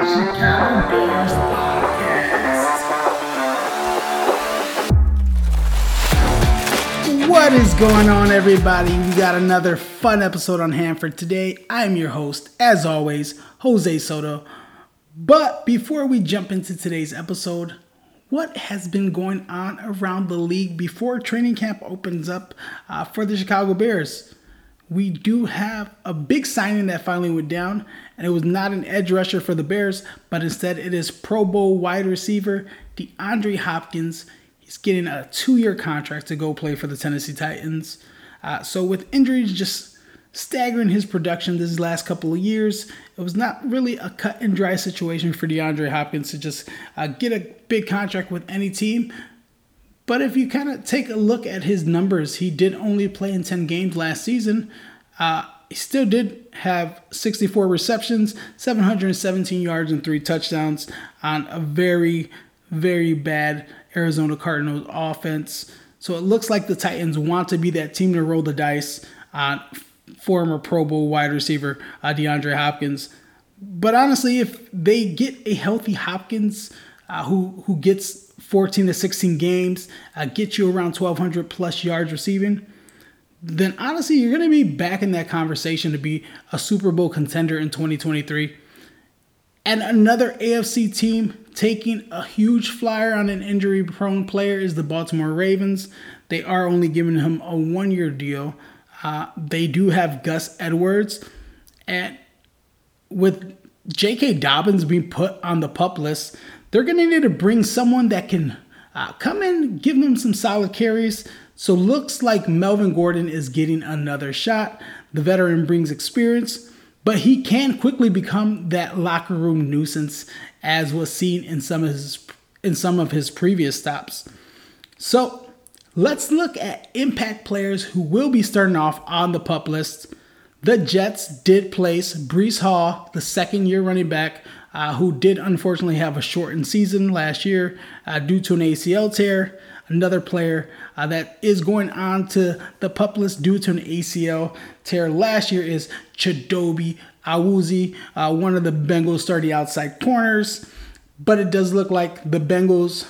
What is going on, everybody? We got another fun episode on hand for today. I'm your host, as always, Jose Soto. But before we jump into today's episode, what has been going on around the league before training camp opens up uh, for the Chicago Bears? We do have a big signing that finally went down, and it was not an edge rusher for the Bears, but instead it is Pro Bowl wide receiver DeAndre Hopkins. He's getting a two year contract to go play for the Tennessee Titans. Uh, so, with injuries just staggering his production this last couple of years. It was not really a cut and dry situation for DeAndre Hopkins to just uh, get a big contract with any team. But if you kind of take a look at his numbers, he did only play in 10 games last season. Uh, he still did have 64 receptions, 717 yards, and three touchdowns on a very, very bad Arizona Cardinals offense. So it looks like the Titans want to be that team to roll the dice. on former Pro Bowl wide receiver uh, DeAndre Hopkins. But honestly, if they get a healthy Hopkins uh, who who gets 14 to 16 games, uh, get you around 1,200 plus yards receiving, then honestly, you're going to be back in that conversation to be a Super Bowl contender in 2023. And another AFC team taking a huge flyer on an injury prone player is the Baltimore Ravens. They are only giving him a one year deal. Uh, they do have Gus Edwards, and with J.K. Dobbins being put on the pup list, they're going to need to bring someone that can uh, come in, give them some solid carries. So looks like Melvin Gordon is getting another shot. The veteran brings experience, but he can quickly become that locker room nuisance, as was seen in some of his in some of his previous stops. So Let's look at impact players who will be starting off on the pup list. The Jets did place Breece Hall, the second year running back, uh, who did unfortunately have a shortened season last year uh, due to an ACL tear. Another player uh, that is going on to the pup list due to an ACL tear last year is Chidobe Awuzie, uh, one of the Bengals starting outside corners. But it does look like the Bengals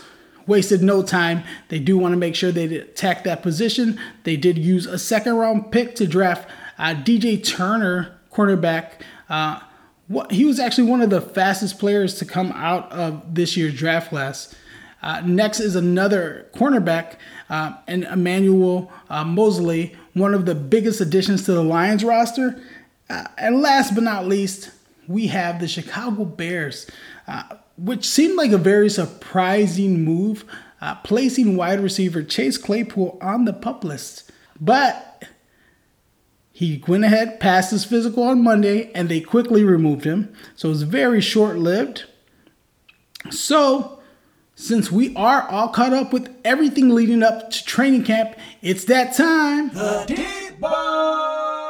wasted no time. They do want to make sure they attack that position. They did use a second round pick to draft uh, DJ Turner, cornerback. Uh, what, he was actually one of the fastest players to come out of this year's draft class. Uh, next is another cornerback, uh, and Emmanuel uh, Moseley, one of the biggest additions to the Lions roster. Uh, and last but not least, we have the Chicago Bears. Uh, which seemed like a very surprising move, uh, placing wide receiver Chase Claypool on the pup list. But he went ahead, passed his physical on Monday, and they quickly removed him. So it was very short lived. So, since we are all caught up with everything leading up to training camp, it's that time. The Deep Ball!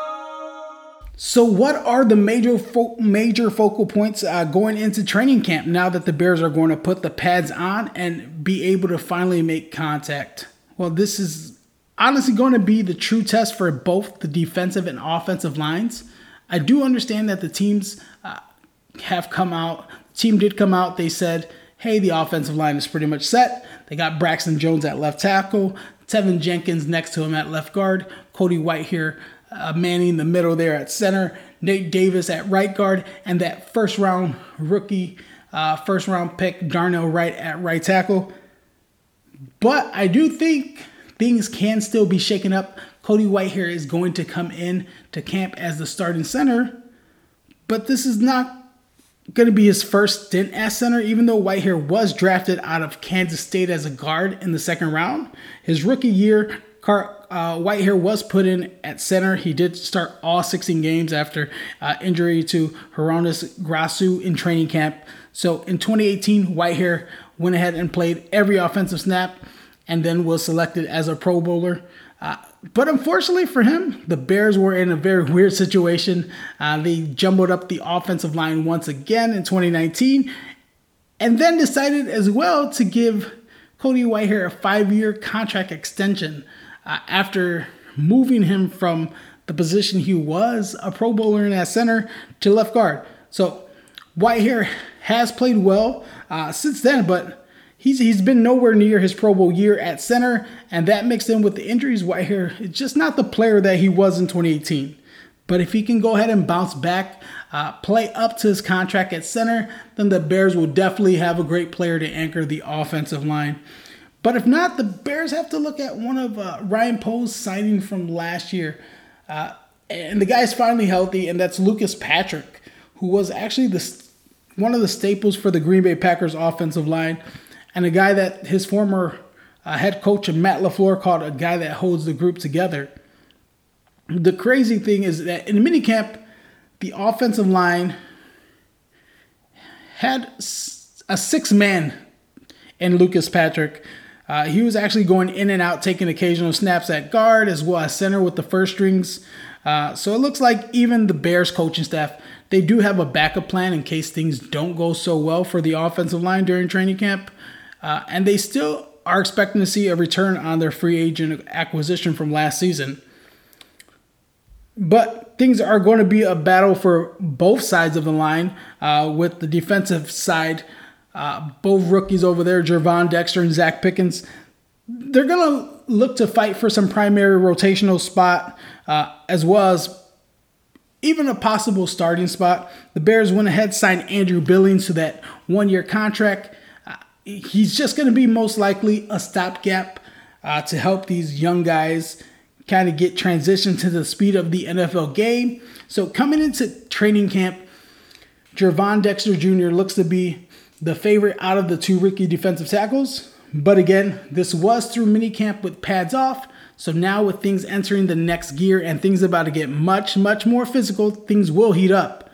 So, what are the major fo- major focal points uh, going into training camp now that the Bears are going to put the pads on and be able to finally make contact? Well, this is honestly going to be the true test for both the defensive and offensive lines. I do understand that the teams uh, have come out. The team did come out. They said, "Hey, the offensive line is pretty much set." They got Braxton Jones at left tackle, Tevin Jenkins next to him at left guard, Cody Whitehair uh, manning the middle there at center, Nate Davis at right guard, and that first round rookie, uh, first round pick, Darnell Wright at right tackle. But I do think things can still be shaken up. Cody Whitehair is going to come in to camp as the starting center, but this is not going to be his first stint as center, even though Whitehair was drafted out of Kansas State as a guard in the second round. His rookie year, Car- uh, Whitehair was put in at center. He did start all 16 games after uh, injury to Hroniss Grasu in training camp. So in 2018, Whitehair went ahead and played every offensive snap and then was selected as a Pro Bowler. Uh, but unfortunately for him, the Bears were in a very weird situation. Uh, they jumbled up the offensive line once again in 2019 and then decided as well to give Cody Whitehair a five year contract extension uh, after moving him from the position he was a Pro Bowler in that center to left guard. So Whitehair has played well uh, since then, but he's he's been nowhere near his Pro Bowl year at center, and that mixed in with the injuries, Whitehair is just not the player that he was in 2018. But if he can go ahead and bounce back, uh, play up to his contract at center, then the Bears will definitely have a great player to anchor the offensive line. But if not, the Bears have to look at one of uh, Ryan Poles' signing from last year. Uh, and the guy's finally healthy, and that's Lucas Patrick, who was actually the one of the staples for the Green Bay Packers offensive line, and a guy that his former uh, head coach Matt LaFleur called a guy that holds the group together. The crazy thing is that in minicamp, the offensive line had a six man in Lucas Patrick. Uh, he was actually going in and out, taking occasional snaps at guard as well as center with the first strings. Uh, so it looks like even the Bears coaching staff, they do have a backup plan in case things don't go so well for the offensive line during training camp. Uh, and they still are expecting to see a return on their free agent acquisition from last season. But things are going to be a battle for both sides of the line. Uh, with the defensive side, uh, both rookies over there, Gervon Dexter and Zacch Pickens, they're going to look to fight for some primary rotational spot uh, as well as even a possible starting spot. The Bears went ahead signed Andrew Billings to that one year contract. He's just going to be most likely a stopgap uh, to help these young guys kind of get transitioned to the speed of the NFL game. So coming into training camp, Gervon Dexter Jr. looks to be the favorite out of the two rookie defensive tackles. But again, this was through minicamp with pads off. So now with things entering the next gear and things about to get much, much more physical, things will heat up.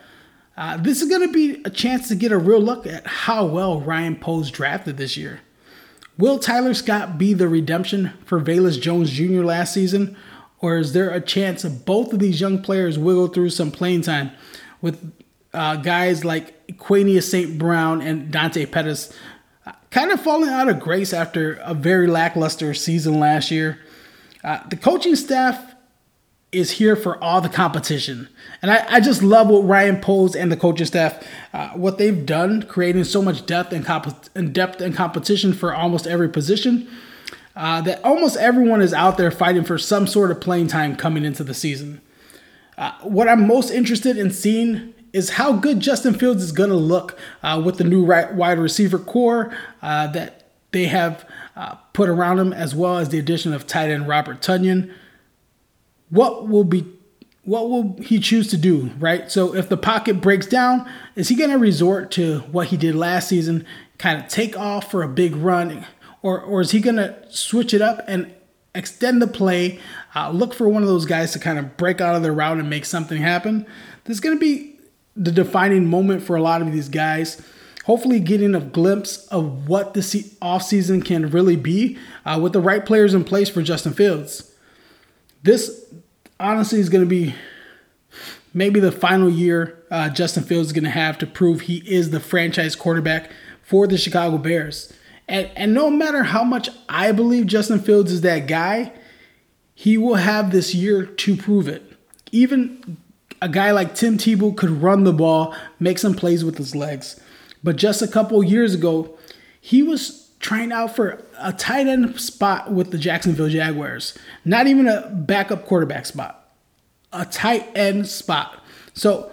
Uh, this is going to be a chance to get a real look at how well Ryan Poles drafted this year. Will Tyler Scott be the redemption for Velus Jones Jr. last season? Or is there a chance both of these young players wiggle through some playing time with uh, guys like Equanimeous St. Brown and Dante Pettis uh, kind of falling out of grace after a very lackluster season last year? Uh, the coaching staff is here for all the competition. And I, I just love what Ryan Poles and the coaching staff, uh, what they've done, creating so much depth and, comp- and depth and competition for almost every position. Uh, that almost everyone is out there fighting for some sort of playing time coming into the season. Uh, what I'm most interested in seeing is how good Justin Fields is going to look uh, with the new right wide receiver core uh, that they have uh, put around him, as well as the addition of tight end Robert Tonyan what will be what will he choose to do, right? So if the pocket breaks down, is he going to resort to what he did last season, kind of take off for a big run, or or is he going to switch it up and extend the play, uh, look for one of those guys to kind of break out of their route and make something happen? There's going to be the defining moment for a lot of these guys. Hopefully, getting a glimpse of what the offseason can really be uh, with the right players in place for Justin Fields. This honestly is going to be maybe the final year uh, Justin Fields is going to have to prove he is the franchise quarterback for the Chicago Bears. And, and no matter how much I believe Justin Fields is that guy, he will have this year to prove it. Even a guy like Tim Tebow could run the ball, make some plays with his legs. But just a couple years ago, he was trying out for a tight end spot with the Jacksonville Jaguars. Not even a backup quarterback spot, a tight end spot. So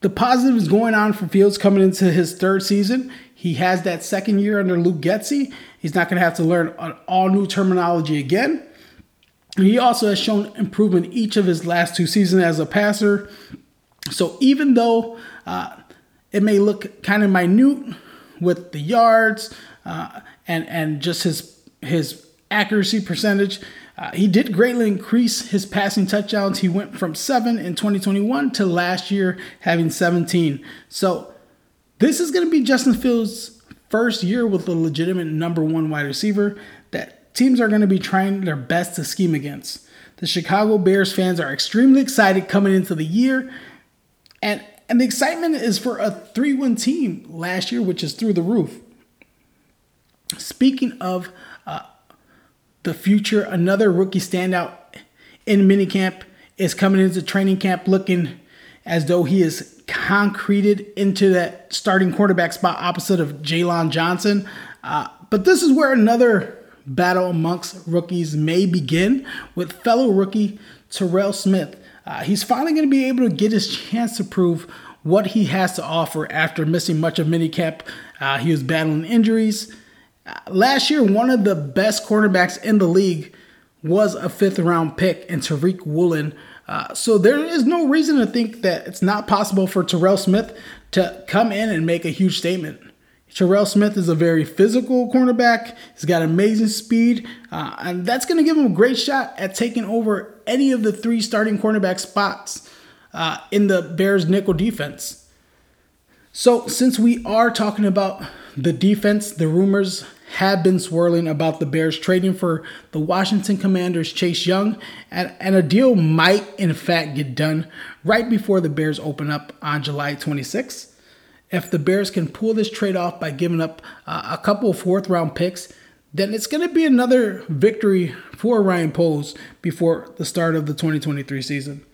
the positive is going on for Fields coming into his third season. He has that second year under Luke Getsy. He's not going to have to learn all new terminology again. He also has shown improvement each of his last two seasons as a passer. So even though uh, it may look kind of minute with the yards, uh, and and just his his accuracy percentage. Uh, he did greatly increase his passing touchdowns. He went from seven in 2021 to last year having 17. So this is going to be Justin Fields' first year with a legitimate number one wide receiver that teams are going to be trying their best to scheme against. The Chicago Bears fans are extremely excited coming into the year, and and the excitement is for a three-win team last year, which is through the roof. Speaking of uh, the future, another rookie standout in minicamp is coming into training camp looking as though he is concreted into that starting quarterback spot opposite of Jaylon Johnson. Uh, but this is where another battle amongst rookies may begin with fellow rookie Terrell Smith. Uh, he's finally going to be able to get his chance to prove what he has to offer after missing much of minicamp. Uh, he was battling injuries. Last year, one of the best quarterbacks in the league was a fifth round pick in Tariq Woolen. Uh, so there is no reason to think that it's not possible for Terrell Smith to come in and make a huge statement. Terrell Smith is a very physical cornerback. He's got amazing speed, uh, and that's going to give him a great shot at taking over any of the three starting cornerback spots uh, in the Bears nickel defense. So, since we are talking about the defense, the rumors have been swirling about the Bears trading for the Washington Commanders' Chase Young, and, and a deal might, in fact, get done right before the Bears open up on July 26th. If the Bears can pull this trade off by giving up uh, a couple of fourth round picks, then it's going to be another victory for Ryan Poles before the start of the 2023 season.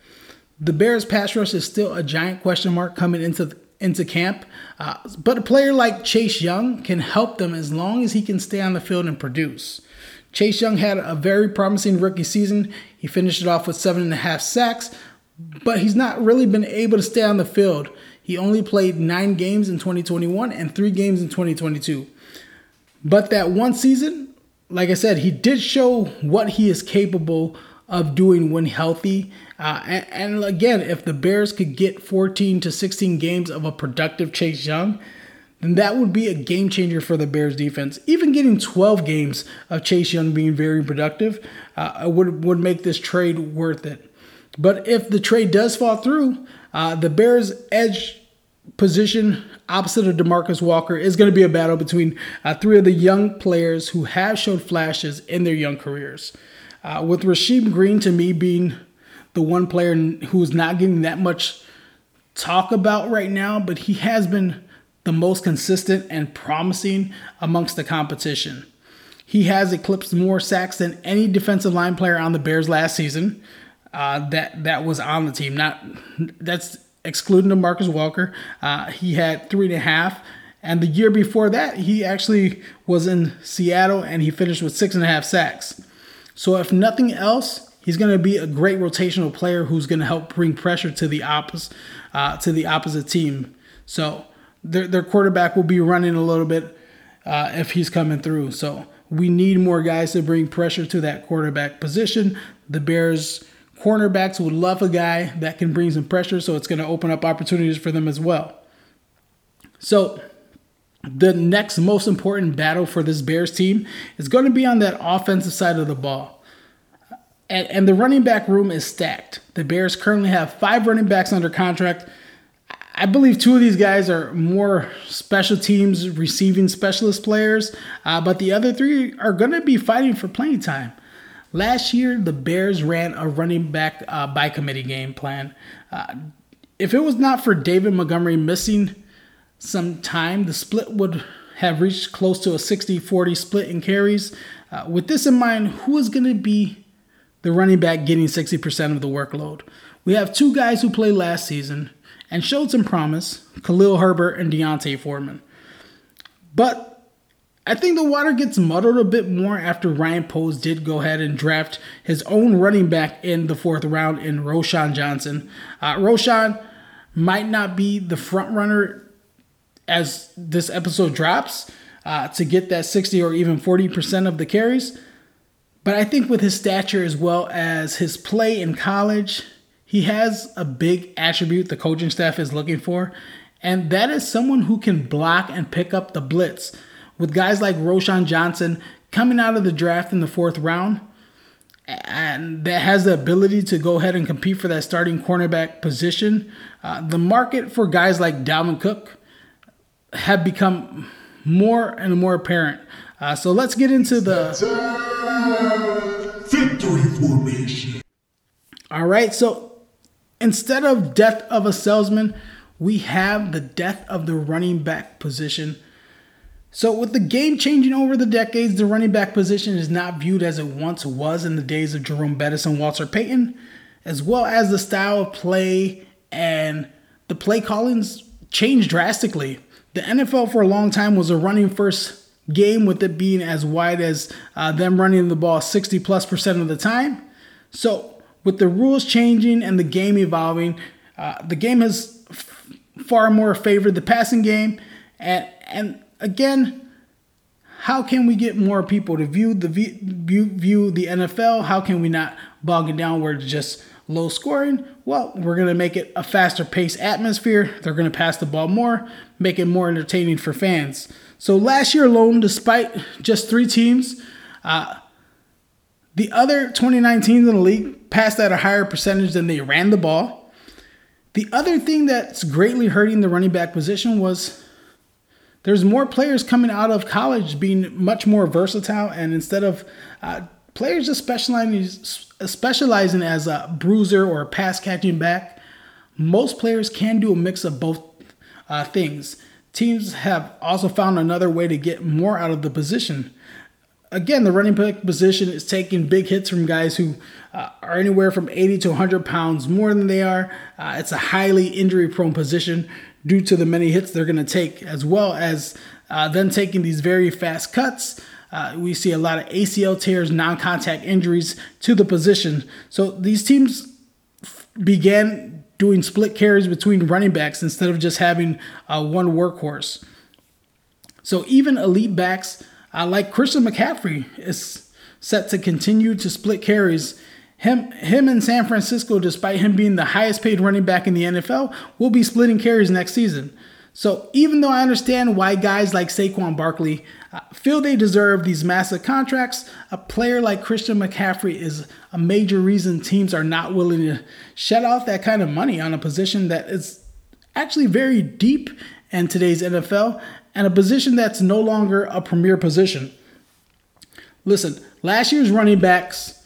The Bears pass rush is still a giant question mark coming into into camp, uh, but a player like Chase Young can help them as long as he can stay on the field and produce. Chase Young had a very promising rookie season. He finished it off with seven and a half sacks, but he's not really been able to stay on the field. He only played nine games in 2021 and three games in 2022. But that one season, like I said, he did show what he is capable of doing when healthy. Uh, and, and, again, if the Bears could get 14 to 16 games of a productive Chase Young, then that would be a game changer for the Bears defense. Even getting 12 games of Chase Young being very productive uh, would, would make this trade worth it. But if the trade does fall through, uh, the Bears' edge position opposite of Demarcus Walker is going to be a battle between uh, three of the young players who have showed flashes in their young careers. Uh, with Rasheem Green, to me, being the one player who's not getting that much talk about right now, but he has been the most consistent and promising amongst the competition. He has eclipsed more sacks than any defensive line player on the Bears last season. Uh, that that was on the team. Not that's excluding Demarcus Walker. Uh, he had three and a half. And the year before that, he actually was in Seattle and he finished with six and a half sacks. So, if nothing else, he's going to be a great rotational player who's going to help bring pressure to the opposite uh, to the opposite team. So, their, their quarterback will be running a little bit uh, if he's coming through. So, we need more guys to bring pressure to that quarterback position. The Bears Cornerbacks would love a guy that can bring some pressure, so it's going to open up opportunities for them as well. So, the next most important battle for this Bears team is going to be on that offensive side of the ball. And, and the running back room is stacked. The Bears currently have five running backs under contract. I believe two of these guys are more special teams receiving specialist players, uh, but the other three are going to be fighting for playing time. Last year, the Bears ran a running back uh, by committee game plan. Uh, if it was not for David Montgomery missing some time, the split would have reached close to a 60 40 split in carries. Uh, with this in mind, who is going to be the running back getting 60% of the workload? We have two guys who played last season and showed some promise Khalil Herbert and D'Onta Foreman. But I think the water gets muddled a bit more after Ryan Poles did go ahead and draft his own running back in the fourth round in Roschon Johnson. Uh, Roschon might not be the front runner as this episode drops uh, to get that 60 or even 40% of the carries. But I think with his stature as well as his play in college, he has a big attribute the coaching staff is looking for, and that is someone who can block and pick up the blitz with guys like Roschon Johnson coming out of the draft in the fourth round and that has the ability to go ahead and compete for that starting cornerback position. Uh, the market for guys like Dalvin Cook have become more and more apparent. Uh, so let's get into the victory formation. All right, so instead of death of a salesman, we have the death of the running back position. So, with the game changing over the decades, the running back position is not viewed as it once was in the days of Jerome Bettis and Walter Payton, as well as the style of play and the play callings changed drastically. The NFL for a long time was a running first game, with it being as wide as uh, them running the ball 60 plus percent of the time. So, with the rules changing and the game evolving, uh, the game has f- far more favored the passing game. And, and again, how can we get more people to view the view, view the NFL? How can we not bog it down where it's just low scoring? Well, we're going to make it a faster pace atmosphere. They're going to pass the ball more, make it more entertaining for fans. So last year alone, despite just three teams, uh, the other 29 teams in the league passed at a higher percentage than they ran the ball. The other thing that's greatly hurting the running back position was there's more players coming out of college being much more versatile, and instead of uh, players just specializing specializing as a bruiser or a pass catching back, most players can do a mix of both uh, things. Teams have also found another way to get more out of the position. Again, the running back position is taking big hits from guys who uh, are anywhere from 80 to 100 pounds more than they are. Uh, it's a highly injury prone position due to the many hits they're going to take, as well as uh, them taking these very fast cuts. Uh, we see a lot of ACL tears, non contact injuries to the position. So these teams f- began doing split carries between running backs instead of just having uh, one workhorse. So even elite backs uh, like Christian McCaffrey is set to continue to split carries him, him in San Francisco, despite him being the highest paid running back in the NFL, will be splitting carries next season. So even though I understand why guys like Saquon Barkley uh, feel they deserve these massive contracts, a player like Christian McCaffrey is a major reason teams are not willing to shed off that kind of money on a position that is actually very deep in today's NFL and a position that's no longer a premier position. Listen, last year's running backs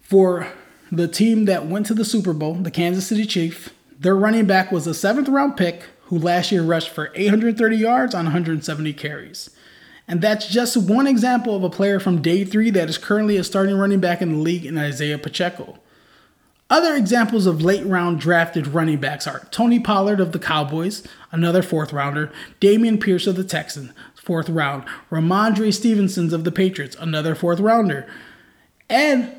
for the team that went to the Super Bowl, the Kansas City Chiefs. Their running back was a seventh round pick who last year rushed for 830 yards on 170 carries. And that's just one example of a player from day three that is currently a starting running back in the league in Isaiah Pacheco. Other examples of late round drafted running backs are Tony Pollard of the Cowboys, another fourth rounder, Dameon Pierce of the Texans, fourth round, Rhamondre Stevenson's of the Patriots, another fourth rounder, and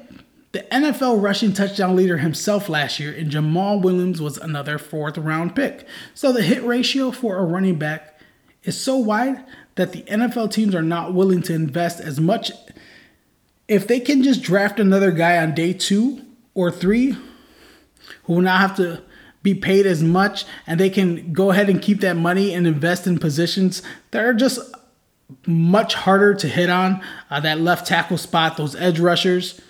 the NFL rushing touchdown leader himself last year, and Jamaal Williams was another fourth round pick. So the hit ratio for a running back is so wide that the NFL teams are not willing to invest as much. If they can just draft another guy on day two or three who will not have to be paid as much and they can go ahead and keep that money and invest in positions that are just much harder to hit on uh, that left tackle spot, those edge rushers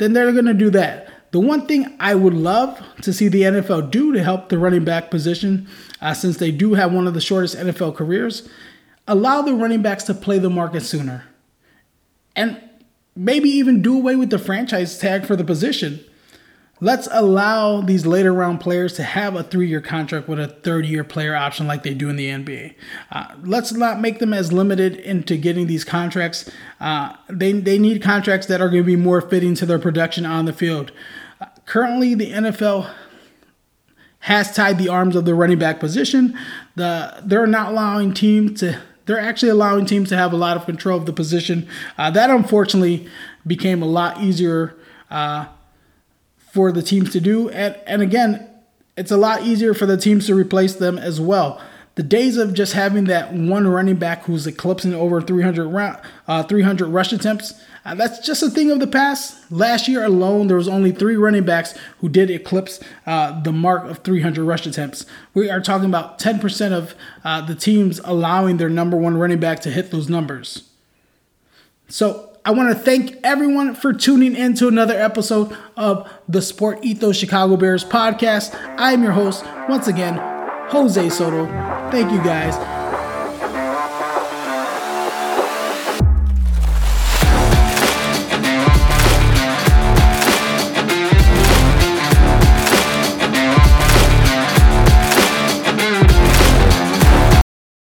then they're going to do that. The one thing I would love to see the NFL do to help the running back position, uh, since they do have one of the shortest NFL careers, allow the running backs to play the market sooner. And maybe even do away with the franchise tag for the position. Let's allow these later round players to have a three year contract with a third year player option like they do in the NBA. Uh, let's not make them as limited into getting these contracts. Uh, they, they need contracts that are going to be more fitting to their production on the field. Uh, currently, the NFL has tied the arms of the running back position. The, they're not allowing teams to they're actually allowing teams to have a lot of control of the position. Uh, that unfortunately became a lot easier uh, for the teams to do. And, and again, it's a lot easier for the teams to replace them as well. The days of just having that one running back who's eclipsing over 300 round, uh, 300 rush attempts, uh, that's just a thing of the past. Last year alone, there was only three running backs who did eclipse uh, the mark of 300 rush attempts. We are talking about 10% of uh, the teams allowing their number one running back to hit those numbers. So I want to thank everyone for tuning in to another episode of the Sport Ethos Chicago Bears podcast. I am your host, once again, Jose Soto. Thank you guys.